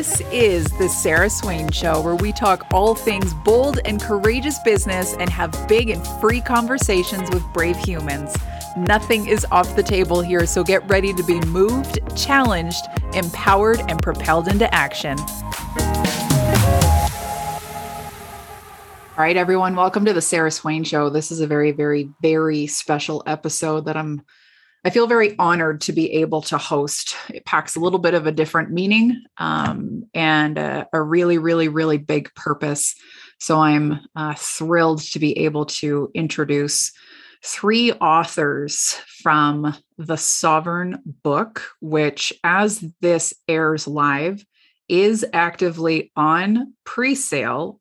This is the Sarah Swain Show, where we talk all things bold and courageous business and have big and free conversations with brave humans. Nothing is off the table here, so get ready to be moved, challenged, empowered, and propelled into action. All right, everyone, welcome to the Sarah Swain Show. This is a very, very, very special episode that I'm I feel very honored to be able to host. It packs a little bit of a different meaning um, and a, a, really, really, really big purpose. So I'm uh, thrilled to be able to introduce three authors from the Sovereign book, which, as this airs live, is actively on pre sale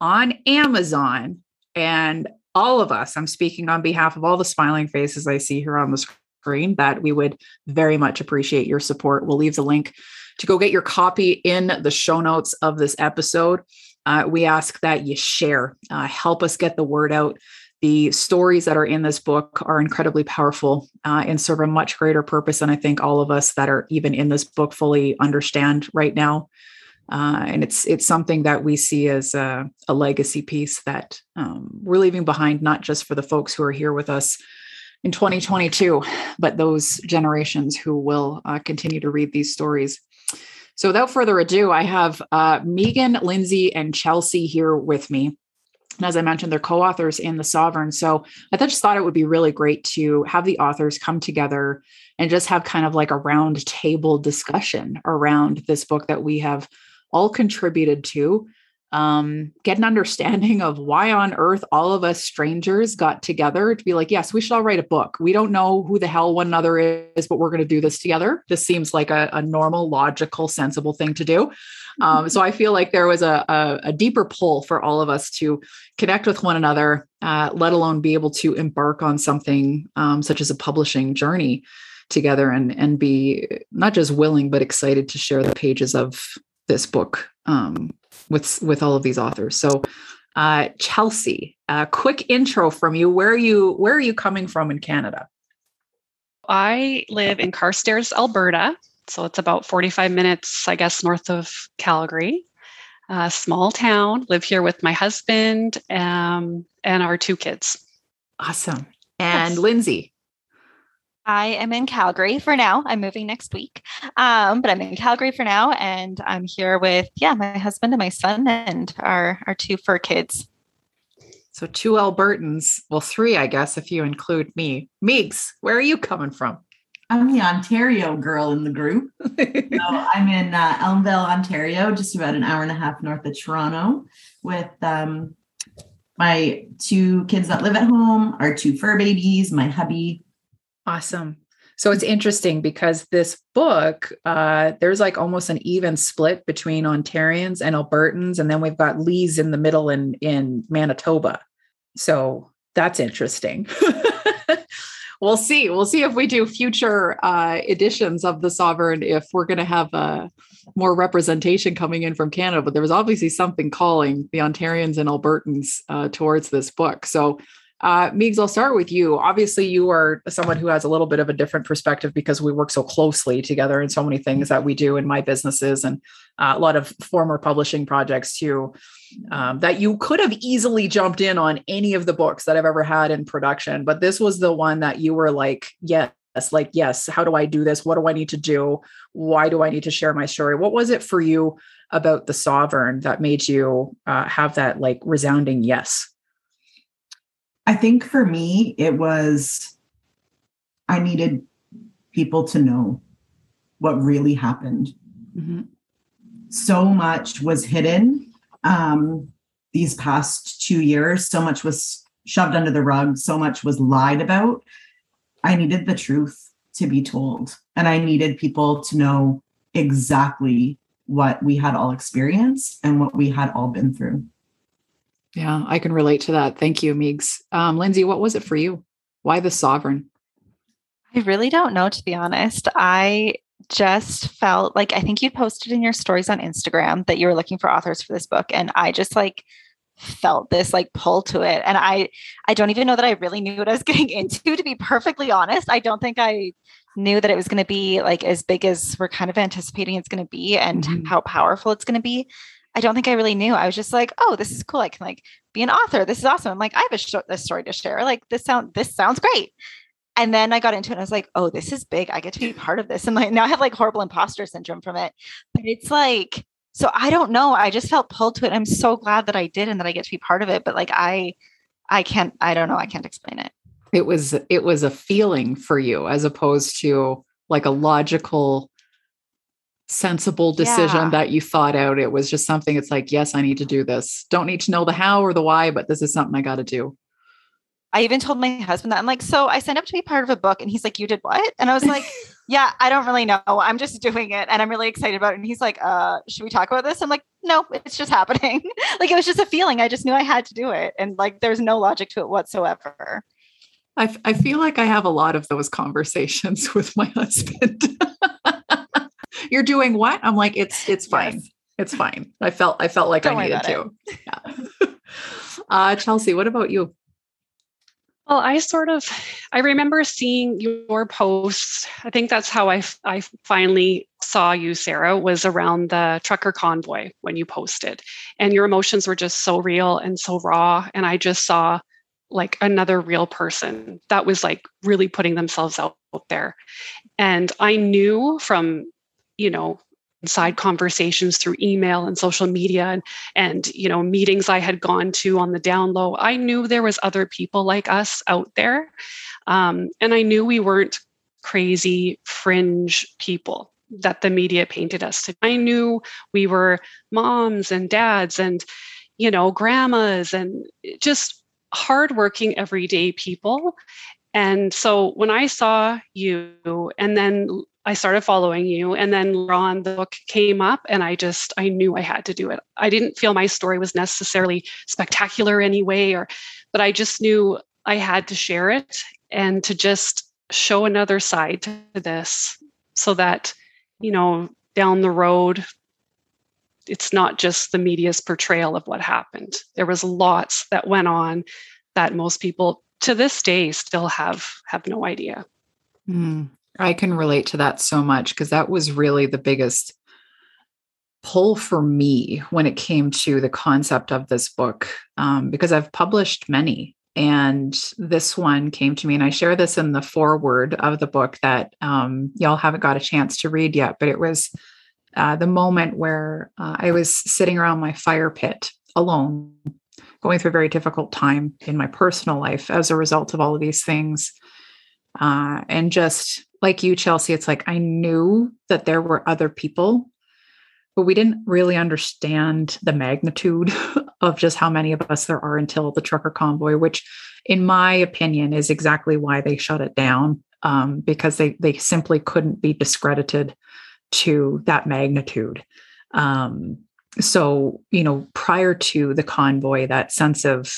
on Amazon. And all of us, I'm speaking on behalf of all the smiling faces I see here on the screen that we would very much appreciate your support. We'll leave the link to go get your copy in the show notes of this episode. Uh, we ask that you share, uh, help us get the word out. The stories that are in this book are incredibly powerful uh, and serve a much greater purpose than I think all of us that are even in this book fully understand right now. Uh, and it's it's something that we see as a, a legacy piece that um, we're leaving behind, not just for the folks who are here with us in 2022, but those generations who will uh, continue to read these stories. So, without further ado, I have uh, Meaghan, Lindsey, and Chelsie here with me. And as I mentioned, they're co authors in The Sovereign. So, I just thought it would be really great to have the authors come together and just have kind of like a round table discussion around this book that we have all contributed to um, get an understanding of why on earth all of us strangers got together to be like, yes, we should all write a book. We don't know who the hell one another is, but we're going to do this together. This seems like a, a normal, logical, sensible thing to do. Um, so I feel like there was a, a, a, deeper pull for all of us to connect with one another, uh, let alone be able to embark on something um, such as a publishing journey together and and be not just willing but excited to share the pages of this book um, with with all of these authors. So, uh, Chelsie, a quick intro from you. Where are you? Where are you coming from in Canada? I live in Carstairs, Alberta. So it's about 45 minutes, I guess, north of Calgary. A small town. Live here with my husband um, and our two kids. Awesome. And yes. Lindsey, I am in Calgary for now. I'm moving next week. Um, but I'm in Calgary for now and I'm here with, yeah, my husband and my son and our, our two fur kids. So two Albertans, well, three, I guess, if you include me. Meeks, where are you coming from? I'm the Ontario girl in the group. so I'm in uh, Elmvale, Ontario, just about an hour and a half north of Toronto, with um, my two kids that live at home, our two fur babies, my hubby, Awesome. So it's interesting because this book, uh, there's like almost an even split between Ontarians and Albertans, and then we've got Lees in the middle in in Manitoba. So that's interesting. we'll see. We'll see if we do future uh, editions of the Sovereign if we're going to have uh, more representation coming in from Canada. But there was obviously something calling the Ontarians and Albertans uh, towards this book. So uh, Meeks, I'll start with you. Obviously, you are someone who has a little bit of a different perspective because we work so closely together in so many things that we do in my businesses and uh, a lot of former publishing projects too. Um, that you could have easily jumped in on any of the books that I've ever had in production, but this was the one that you were like, yes, like, yes, how do I do this? What do I need to do? Why do I need to share my story? What was it for you about the sovereign that made you uh, have that like resounding yes? I think for me, it was I needed people to know what really happened. Mm-hmm. So much was hidden um, these past two years. So much was shoved under the rug. So much was lied about. I needed the truth to be told. And I needed people to know exactly what we had all experienced and what we had all been through. Yeah, I can relate to that. Thank you, Meeks. Um, Lindsey, what was it for you? Why the sovereign? I really don't know, to be honest. I just felt like I think you posted in your stories on Instagram that you were looking for authors for this book. And I just like felt this like pull to it. And I I don't even know that I really knew what I was getting into, to be perfectly honest. I don't think I knew that it was going to be like as big as we're kind of anticipating it's going to be and Mhm. how powerful it's going to be. I don't think I really knew. I was just like, oh, this is cool. I can like be an author. This is awesome. I'm like, I have a, sh- a story to share. Like this sound, this sounds great. And then I got into it and I was like, oh, this is big. I get to be part of this. And like now I have like horrible imposter syndrome from it. But it's like, so I don't know. I just felt pulled to it. I'm so glad that I did and that I get to be part of it. But like I I can't, I don't know. I can't explain it. It was it was a feeling for you as opposed to like a logical sensible decision Yeah. that you thought out. It was just something it's like, yes, I need to do this. Don't need to know the how or the why, but this is something I got to do. I even told my husband that I'm like, so I signed up to be part of a book. And he's like, you did what? And I was like, yeah, I don't really know. I'm just doing it. And I'm really excited about it. And he's like, uh, should we talk about this? I'm like, no, it's just happening. like it was just a feeling. I just knew I had to do it. And like there's no logic to it whatsoever. I, f- I feel like I have a lot of those conversations with my husband. You're doing what? I'm like, it's it's fine. Yes. It's fine. I felt I felt like Don't I needed about to. Yeah. uh, Chelsie, what about you? Well, I sort of I remember seeing your posts. I think that's how I I finally saw you, Sarah, was around the trucker convoy when you posted. And your emotions were just so real and so raw and I just saw like another real person that was like really putting themselves out there. And I knew from, you know, side conversations through email and social media and and you know meetings i had gone to on the down low. I knew there was other people like us out there um, and i knew we weren't crazy fringe people that the media painted us to i knew we were moms and dads and you know grandmas and just hardworking everyday people. And so when i saw you and then I started following you. And then Ron, the book came up, and I just, I knew I had to do it. I didn't feel my story was necessarily spectacular anyway, or, but I just knew I had to share it and to just show another side to this so that, you know, down the road, it's not just the media's portrayal of what happened. There was lots that went on that most people to this day still have have no idea. Hmm. I can relate to that so much because that was really the biggest pull for me when it came to the concept of this book um, because I've published many. And this one came to me, and I share this in the foreword of the book that um, y'all haven't got a chance to read yet. But it was uh, the moment where uh, I was sitting around my fire pit alone, going through a very difficult time in my personal life as a result of all of these things. Uh, and just like you, Chelsie, it's like I knew that there were other people, but we didn't really understand the magnitude of just how many of us there are until the trucker convoy, which, in my opinion, is exactly why they shut it down um, because they they simply couldn't be discredited to that magnitude. Um, so, you know, prior to the convoy, that sense of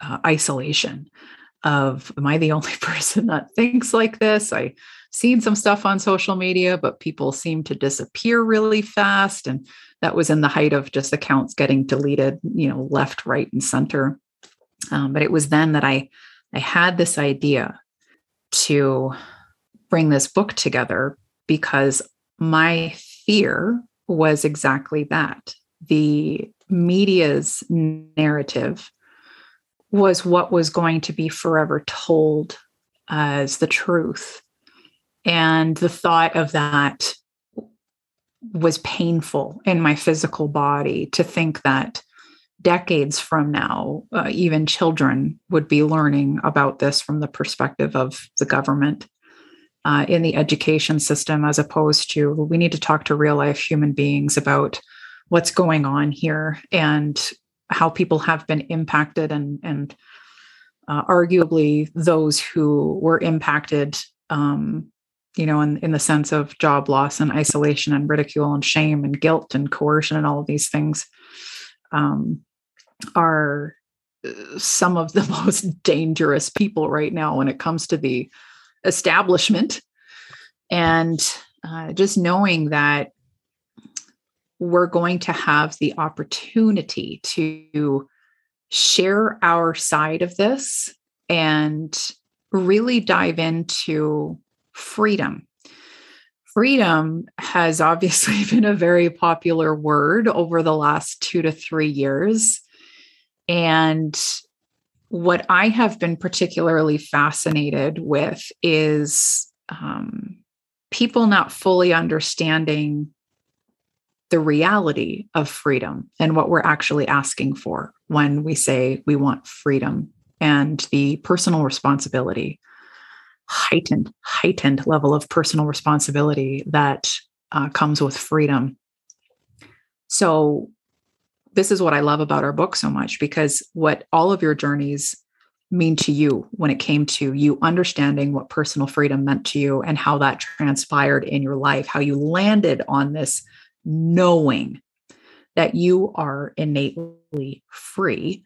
uh, isolation of am I the only person that thinks like this? I seen some stuff on social media, but people seem to disappear really fast. And that was in the height of just accounts getting deleted, you know, left, right, and center. Um, but it was then that I I had this idea to bring this book together because my fear was exactly that. The media's narrative was what was going to be forever told as the truth. And the thought of that was painful in my physical body to think that decades from now, uh, even children would be learning about this from the perspective of the government uh, in the education system, as opposed to we need to talk to real life human beings about what's going on here and how people have been impacted and and uh, arguably those who were impacted um, you know in, in the sense of job loss and isolation and ridicule and shame and guilt and coercion and all of these things um, are uh, some of the most dangerous people right now when it comes to the establishment. And uh, just knowing that we're going to have the opportunity to share our side of this and really dive into freedom freedom has obviously been a very popular word over the last two to three years. And what I have been particularly fascinated with is um, people not fully understanding the reality of freedom and what we're actually asking for when we say we want freedom and the personal responsibility heightened heightened level of personal responsibility that uh, comes with freedom. So this is what i love about our book so much because what all of your journeys mean to you when it came to you understanding what personal freedom meant to you and how that transpired in your life how you landed on this knowing that you are innately free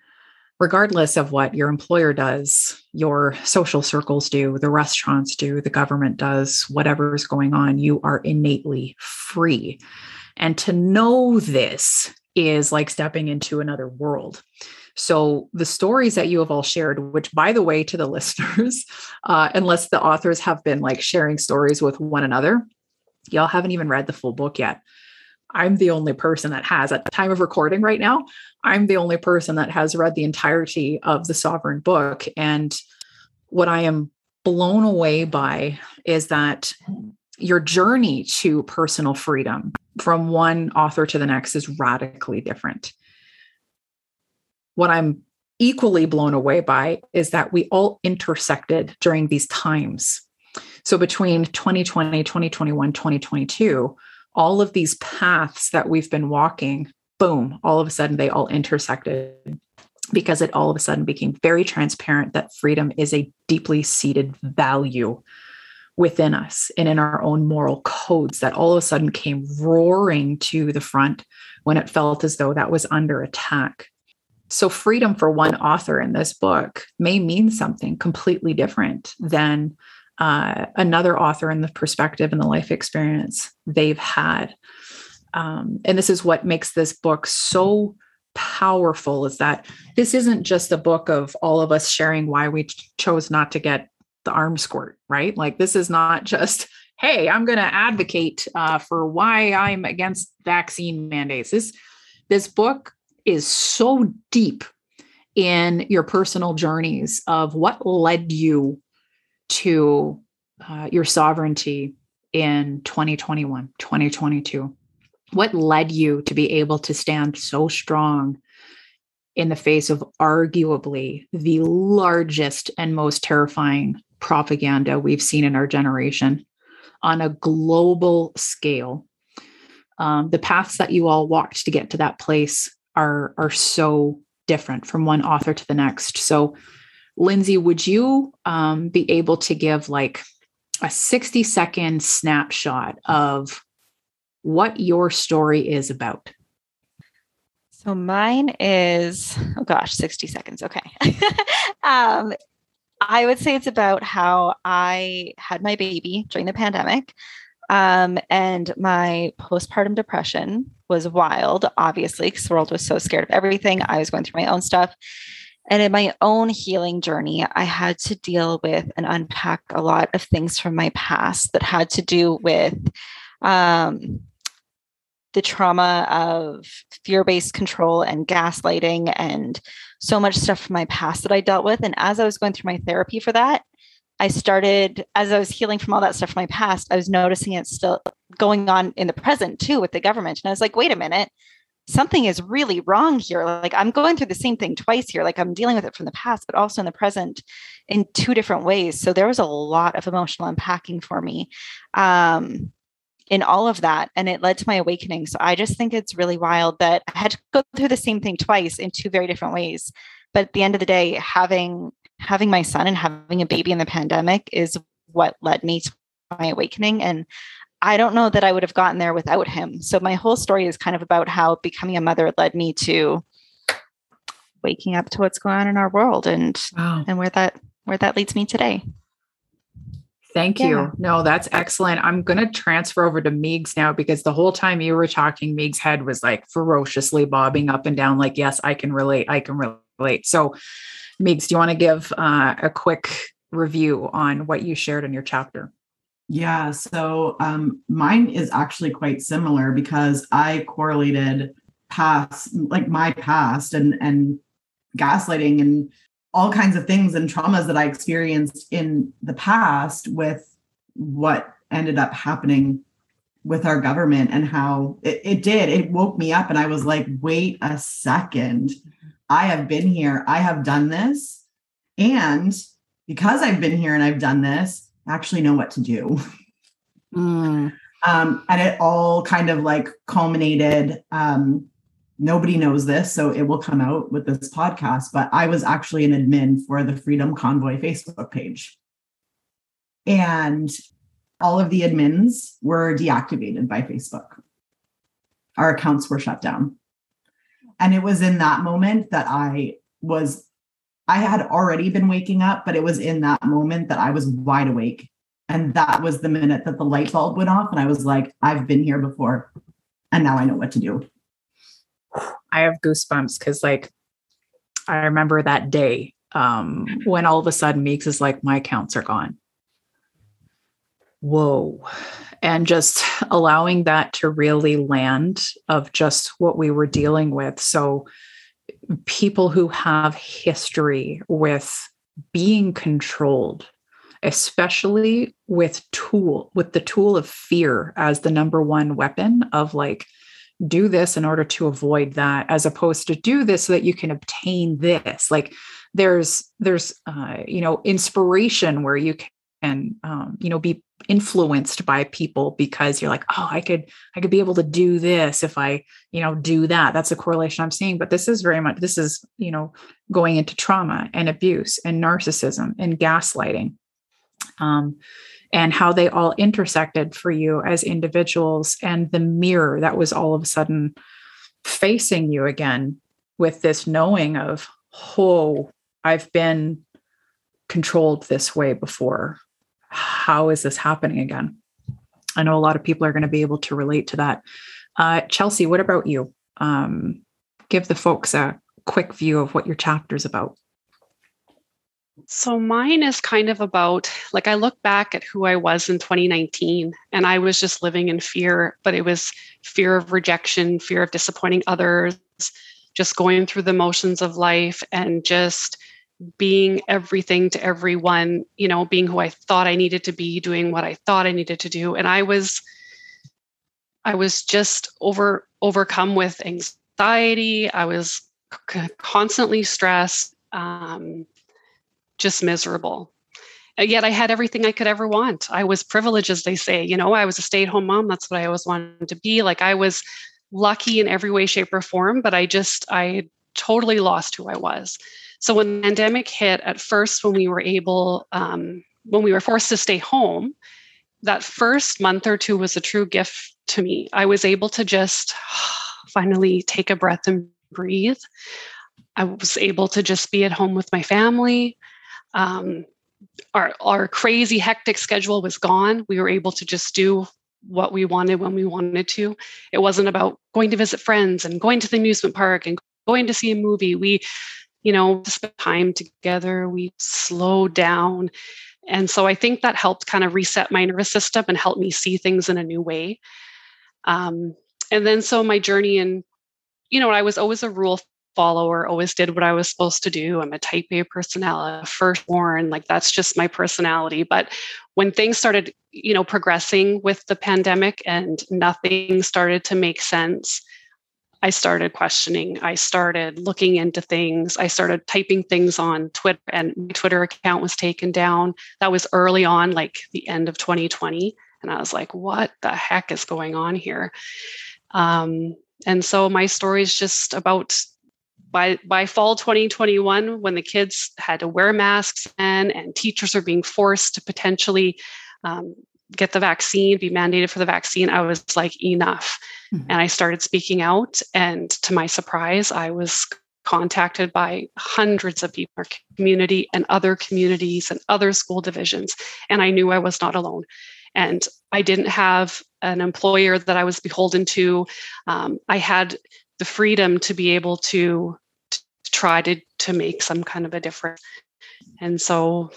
regardless of what your employer does, your social circles do, the restaurants do, the government does, whatever is going on, you are innately free. And to know this is like stepping into another world. So, the stories that you have all shared, which, by the way, to the listeners, uh, unless the authors have been like sharing stories with one another, y'all haven't even read the full book yet. I'm the only person that has, at the time of recording right now, I'm the only person that has read the entirety of the Sovereign book. And what I am blown away by is that your journey to personal freedom from one author to the next is radically different. What I'm equally blown away by is that we all intersected during these times. So between 2020, 2021, 2022, all of these paths that we've been walking, boom, all of a sudden they all intersected because it all of a sudden became very transparent that freedom is a deeply seated value within us and in our own moral codes that all of a sudden came roaring to the front when it felt as though that was under attack. So, freedom for one author in this book may mean something completely different than uh, another author and the perspective and the life experience they've had. Um, and this is what makes this book so powerful is that this isn't just a book of all of us sharing why we ch- chose not to get the arm squirt, right? Like, this is not just, hey, I'm going to advocate uh, for why I'm against vaccine mandates. This, this book is so deep in your personal journeys of what led you to uh, your sovereignty in 2021, 2022? What led you to be able to stand so strong in the face of arguably the largest and most terrifying propaganda we've seen in our generation on a global scale? Um, the paths that you all walked to get to that place are are so different from one author to the next. So Lindsey, would you um, be able to give like a 60 second snapshot of what your story is about? So mine is, oh gosh, 60 seconds. Okay. um, I would say it's about how I had my baby during the pandemic. Um, and my postpartum depression was wild, obviously, because the world was so scared of everything. I was going through my own stuff. And in my own healing journey, I had to deal with and unpack a lot of things from my past that had to do with um, the trauma of fear based control and gaslighting and so much stuff from my past that I dealt with. And as I was going through my therapy for that, I started, as I was healing from all that stuff from my past, I was noticing it still going on in the present too with the government. And I was like, wait a minute, something is really wrong here. Like I'm going through the same thing twice here. Like I'm dealing with it from the past, but also in the present in two different ways. So there was a lot of emotional unpacking for me um, in all of that. And it led to my awakening. So I just think it's really wild that I had to go through the same thing twice in two very different ways. But at the end of the day, having having my son and having a baby in the pandemic is what led me to my awakening. And I don't know that I would have gotten there without him. So my whole story is kind of about how becoming a mother led me to waking up to what's going on in our world and wow. and where that where that leads me today. Thank you. No, that's excellent. I'm going to transfer over to Meigs now because the whole time you were talking, Meigs' head was like ferociously bobbing up and down, like, yes, I can relate. I can relate. So, Meigs, do you want to give uh, a quick review on what you shared in your chapter? Yeah, so um, mine is actually quite similar because I correlated past, like my past, and and gaslighting and all kinds of things and traumas that I experienced in the past with what ended up happening with our government and how it, it did. It woke me up, and I was like, wait a second, I have been here, I have done this, and because I've been here and I've done this actually know what to do. Mm. Um, and it all kind of like culminated. Um, nobody knows this, so it will come out with this podcast. But I was actually an admin for the Freedom Convoy Facebook page. And all of the admins were deactivated by Facebook. Our accounts were shut down. And it was in that moment that I was I had already been waking up, but it was in that moment that I was wide awake. And that was the minute that the light bulb went off. And I was like, I've been here before. And now I know what to do. I have goosebumps because, like, I remember that day um, when all of a sudden Meeks is like, my accounts are gone. Whoa. And just allowing that to really land of just what we were dealing with. So, people who have history with being controlled especially with tool with the tool of fear as the number one weapon of like do this in order to avoid that as opposed to do this so that you can obtain this. Like there's there's uh, you know inspiration where you can um, you know be influenced by people because you're like oh i could i could be able to do this if i you know do that. That's a correlation i'm seeing but this is very much this is you know going into trauma and abuse and narcissism and gaslighting um, and how they all intersected for you as individuals and the mirror that was all of a sudden facing you again with this knowing of oh i've been controlled this way before how is this happening again? I know a lot of people are going to be able to relate to that. Uh, Chelsie, what about you? Um, give the folks a quick view of what your chapter is about. So, mine is kind of about like I look back at who I was in 2019 and I was just living in fear, but it was fear of rejection, fear of disappointing others, just going through the motions of life and just being everything to everyone, you know, being who I thought I needed to be, doing what I thought I needed to do. And I was I was just over overcome with anxiety. I was c- constantly stressed, um, just miserable. And yet I had everything I could ever want. I was privileged, as they say. You know, I was a stay-at-home mom. That's what I always wanted to be. Like I was lucky in every way, shape, or form, but I just I totally lost who I was. So when the pandemic hit, at first, when we were able, um, when we were forced to stay home, that first month or two was a true gift to me. I was able to just finally take a breath and breathe. I was able to just be at home with my family. Um, our, our crazy, hectic schedule was gone. We were able to just do what we wanted when we wanted to. It wasn't about going to visit friends and going to the amusement park and going to see a movie. We you know, spend time together, we slow down. And so I think that helped kind of reset my nervous system and help me see things in a new way. Um, and then so my journey and you know, I was always a rule follower, always did what I was supposed to do. I'm a type A personality, firstborn, like that's just my personality. But when things started, you know, progressing with the pandemic and nothing started to make sense, I started questioning. I started looking into things. I started typing things on Twitter, and my Twitter account was taken down. That was early on, like the end of 2020. And I was like, what the heck is going on here? Um, and so my story is just about by by fall 2021 when the kids had to wear masks and and teachers are being forced to potentially um, get the vaccine be mandated for the vaccine i was like enough Mm-hmm. And I started speaking out. And to my surprise, I was contacted by hundreds of people in our community and other communities and other school divisions. And I knew I was not alone. And I didn't have an employer that I was beholden to. Um, I had the freedom to be able to, to try to, to make some kind of a difference. And so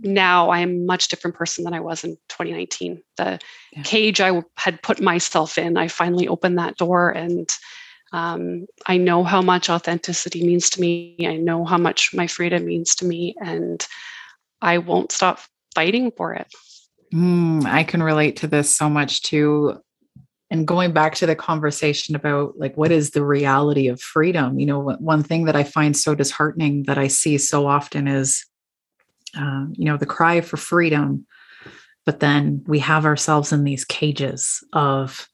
now I am a much different person than I was in 2019. The yeah. cage I had put myself in, I finally opened that door and um, I know how much authenticity means to me. I know how much my freedom means to me, and I won't stop fighting for it. Mm, I can relate to this so much too. And going back to the conversation about like what is the reality of freedom, you know, one thing that I find so disheartening that I see so often is, uh, you know, the cry for freedom, but then we have ourselves in these cages of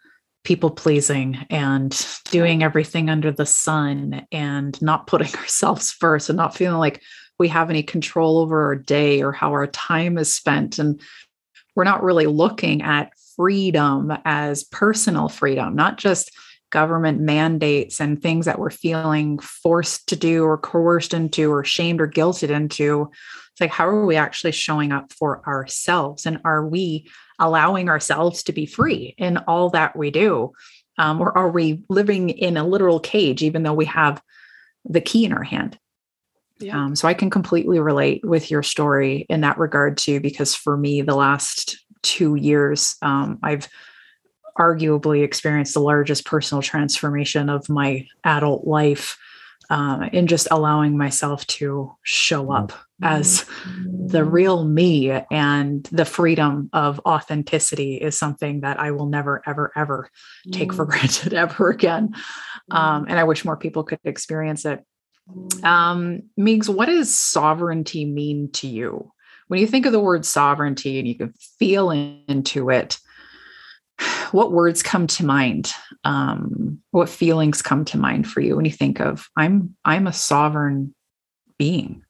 people pleasing and doing everything under the sun and not putting ourselves first and not feeling like we have any control over our day or how our time is spent. And we're not really looking at freedom as personal freedom, not just government mandates and things that we're feeling forced to do or coerced into or shamed or guilted into. It's like, how are we actually showing up for ourselves? And are we allowing ourselves to be free in all that we do? Um, or are we living in a literal cage, even though we have the key in our hand? Yeah. Um, so I can completely relate with your story in that regard too, because for me, the last two years, um, I've arguably experienced the largest personal transformation of my adult life uh, in just allowing myself to show up as the real me and the freedom of authenticity is something that I will never, ever, ever take for mm. granted ever again. Um, mm. and I wish more people could experience it. Um, Meigs, what does sovereignty mean to you? When you think of the word sovereignty and you can feel into it, what words come to mind? Um, what feelings come to mind for you when you think of I'm I'm a sovereign being?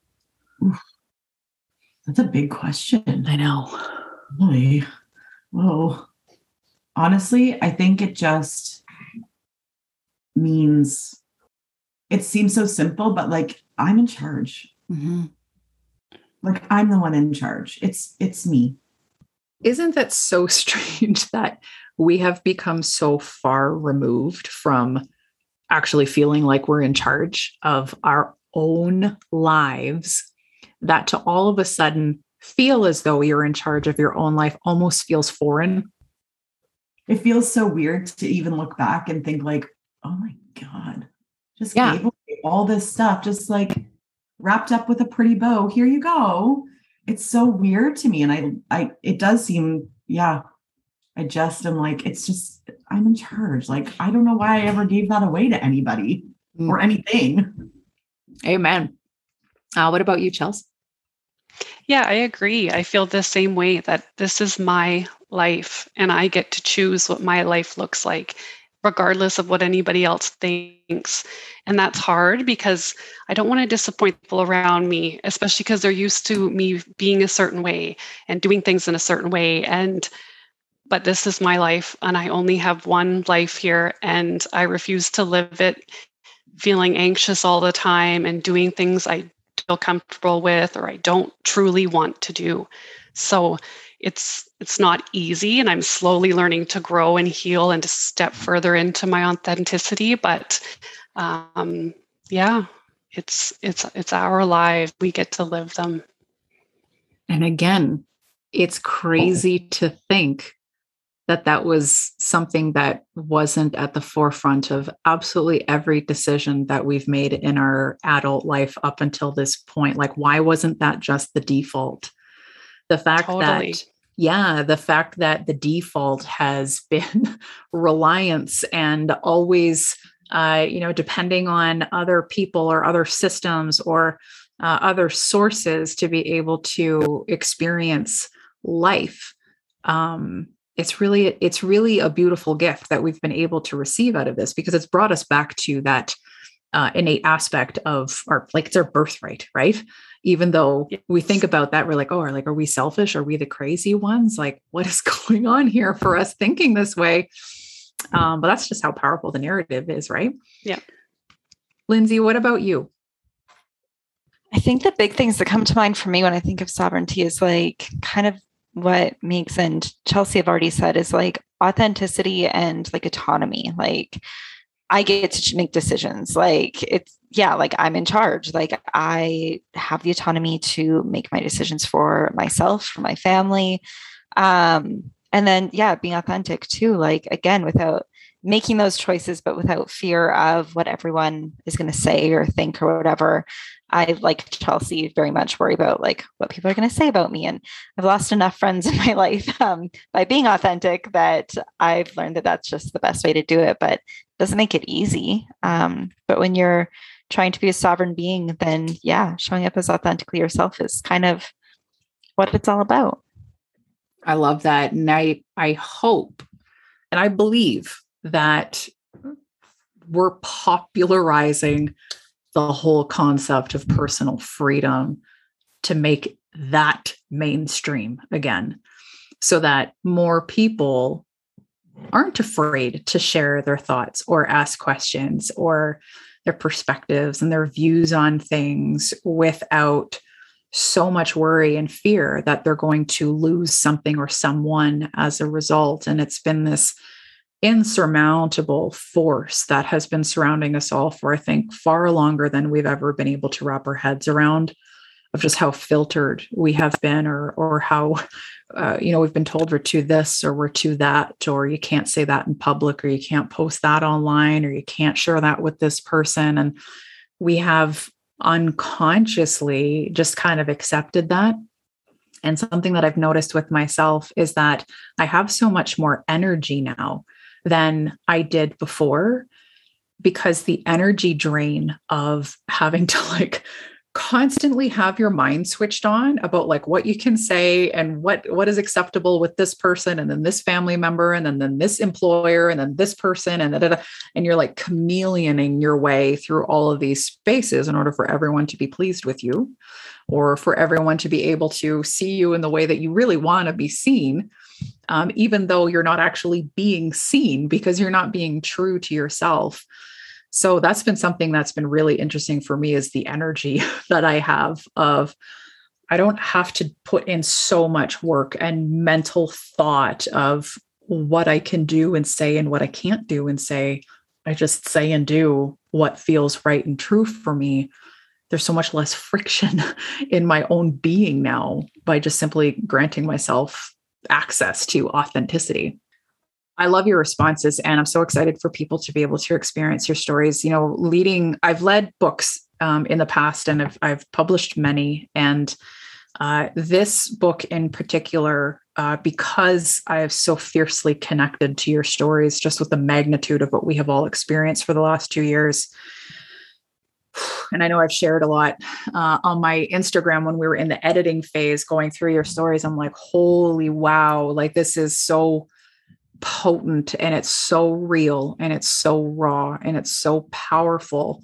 That's a big question. I know. Boy. Whoa. Honestly, I think it just means it seems so simple, but like I'm in charge. Mm-hmm. Like I'm the one in charge. It's it's me. Isn't that so strange that we have become so far removed from actually feeling like we're in charge of our own lives that to all of a sudden feel as though you're in charge of your own life almost feels foreign? It feels so weird to even look back and think like, oh my God, just yeah. all this stuff, just like wrapped up with a pretty bow. Here you go. It's so weird to me. And I, I, it does seem, yeah, I just am like, it's just, I'm in charge. Like, I don't know why I ever gave that away to anybody mm. or anything. Amen. Uh, what about you, Chelsie? Yeah, I agree. I feel the same way that this is my life and I get to choose what my life looks like regardless of what anybody else thinks. And that's hard because I don't want to disappoint people around me, especially because they're used to me being a certain way and doing things in a certain way. And but this is my life and I only have one life here and I refuse to live it feeling anxious all the time and doing things I feel comfortable with or I don't truly want to do. So it's it's not easy and i'm slowly learning to grow and heal and to step further into my authenticity but um, yeah it's it's it's our lives we get to live them and again it's crazy to think that that was something that wasn't at the forefront of absolutely every decision that we've made in our adult life up until this point like why wasn't that just the default the fact totally. that yeah the fact that the default has been reliance and always uh, you know depending on other people or other systems or uh, other sources to be able to experience life um, it's really it's really a beautiful gift that we've been able to receive out of this because it's brought us back to that uh, innate aspect of our like it's our birthright right? Even though yes. we think about that we're like oh are like are we selfish? Are we the crazy ones? Like what is going on here for us thinking this way? Um, but that's just how powerful the narrative is right? Yeah. Lindsey what about you? I think the big things that come to mind for me when i think of sovereignty is like kind of what Meigs and chelsie have already said is like authenticity and like autonomy like I get to make decisions. Like it's, yeah, like I'm in charge. Like I have the autonomy to make my decisions for myself, for my family. Um, and then, yeah, being authentic too. Like again, without making those choices, but without fear of what everyone is going to say or think or whatever. I like Chelsie very much worry about like what people are going to say about me. And I've lost enough friends in my life um, by being authentic that I've learned that that's just the best way to do it. But it doesn't make it easy. Um, but when you're trying to be a sovereign being, then yeah, showing up as authentically yourself is kind of what it's all about. I love that. And I, I hope and I believe that we're popularizing the whole concept of personal freedom to make that mainstream again so that more people aren't afraid to share their thoughts or ask questions or their perspectives and their views on things without so much worry and fear that they're going to lose something or someone as a result. And it's been this insurmountable force that has been surrounding us all for, I think, far longer than we've ever been able to wrap our heads around of just how filtered we have been or or how uh, you know we've been told we're to this or we're to that or you can't say that in public or you can't post that online or you can't share that with this person. And we have unconsciously just kind of accepted that. And something that I've noticed with myself is that I have so much more energy now than I did before because the energy drain of having to like constantly have your mind switched on about like what you can say and what what is acceptable with this person and then this family member and then, then this employer and then this person and da, da, da, and you're like chameleoning your way through all of these spaces in order for everyone to be pleased with you or for everyone to be able to see you in the way that you really want to be seen um, even though you're not actually being seen because you're not being true to yourself. So that's been something that's been really interesting for me is the energy that I have of I don't have to put in so much work and mental thought of what I can do and say and what I can't do and say. I just say and do what feels right and true for me. There's so much less friction in my own being now by just simply granting myself access to authenticity. I love your responses, and I'm so excited for people to be able to experience your stories. You know, leading, I've led books um, in the past, and I've, I've published many. And uh, this book in particular, uh, because I have so fiercely connected to your stories, just with the magnitude of what we have all experienced for the last two years, and I know I've shared a lot uh, on my Instagram when we were in the editing phase going through your stories. I'm like, holy wow, like this is so potent and it's so real and it's so raw and it's so powerful.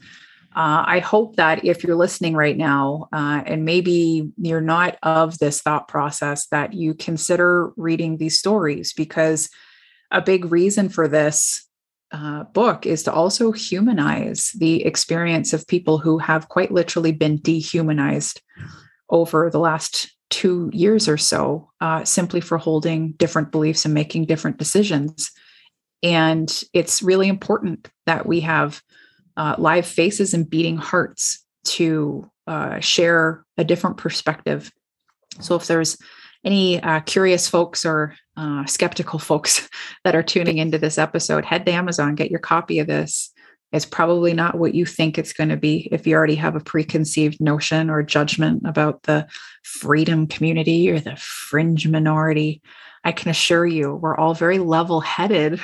Uh, I hope that if you're listening right now uh, and maybe you're not of this thought process, that you consider reading these stories because a big reason for this uh, book is to also humanize the experience of people who have quite literally been dehumanized over the last two years or so, uh, simply for holding different beliefs and making different decisions. And it's really important that we have uh, live faces and beating hearts to uh, share a different perspective. So if there's any uh, curious folks or uh, skeptical folks that are tuning into this episode, head to Amazon, get your copy of this. It's probably not what you think it's going to be if you already have a preconceived notion or judgment about the freedom community or the fringe minority. I can assure you, we're all very level headed,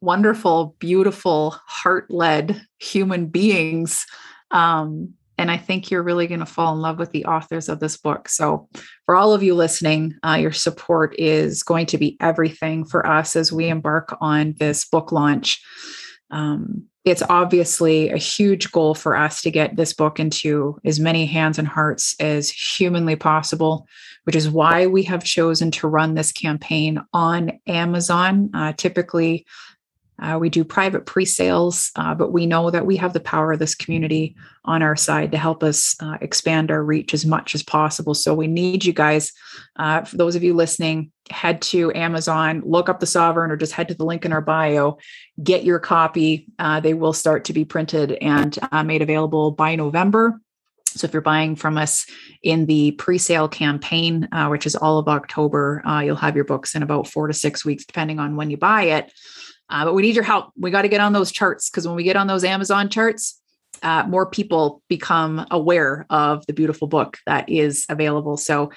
wonderful, beautiful, heart led human beings. Um, and I think you're really going to fall in love with the authors of this book. So, for all of you listening, uh, your support is going to be everything for us as we embark on this book launch. Um, it's obviously a huge goal for us to get this book into as many hands and hearts as humanly possible, which is why we have chosen to run this campaign on Amazon. Uh, typically, Uh, we do private pre sales, uh, but we know that we have the power of this community on our side to help us uh, expand our reach as much as possible. So we need you guys. Uh, for those of you listening, head to Amazon, look up the Sovereign, or just head to the link in our bio, get your copy. Uh, they will start to be printed and uh, made available by November. So if you're buying from us in the pre-sale campaign, uh, which is all of October, uh, you'll have your books in about four to six weeks, depending on when you buy it. Uh, but we need your help. We got to get on those charts because when we get on those Amazon charts, uh, more people become aware of the beautiful book that is available. So,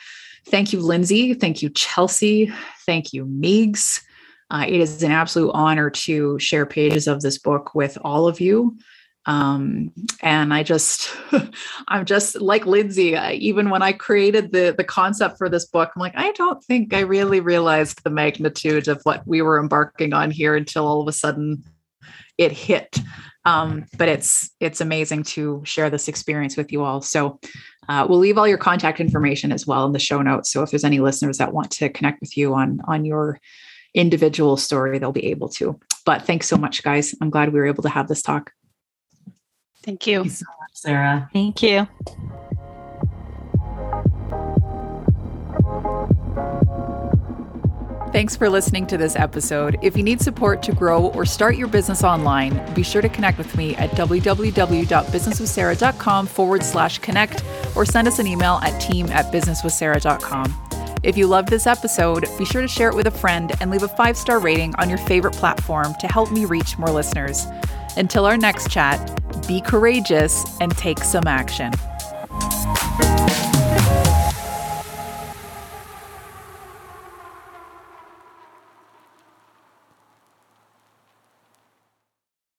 thank you, Lindsey. Thank you, Chelsie. Thank you, Meigs. Uh, it is an absolute honor to share pages of this book with all of you. Um, and I just, I'm just like Lindsey. I, even when I created the the concept for this book, I'm like, I don't think I really realized the magnitude of what we were embarking on here until all of a sudden it hit. Um, but it's it's amazing to share this experience with you all. So uh, we'll leave all your contact information as well in the show notes. So if there's any listeners that want to connect with you on on your individual story, they'll be able to. But thanks so much, guys. I'm glad we were able to have this talk. Thank you. Thank you so much, Sarah. Thank you. Thanks for listening to this episode. If you need support to grow or start your business online, be sure to connect with me at www.businesswithsarah.com forward slash connect or send us an email at team at businesswithsarah.com. If you loved this episode, be sure to share it with a friend and leave a five star rating on your favorite platform to help me reach more listeners. Until our next chat, be courageous and take some action.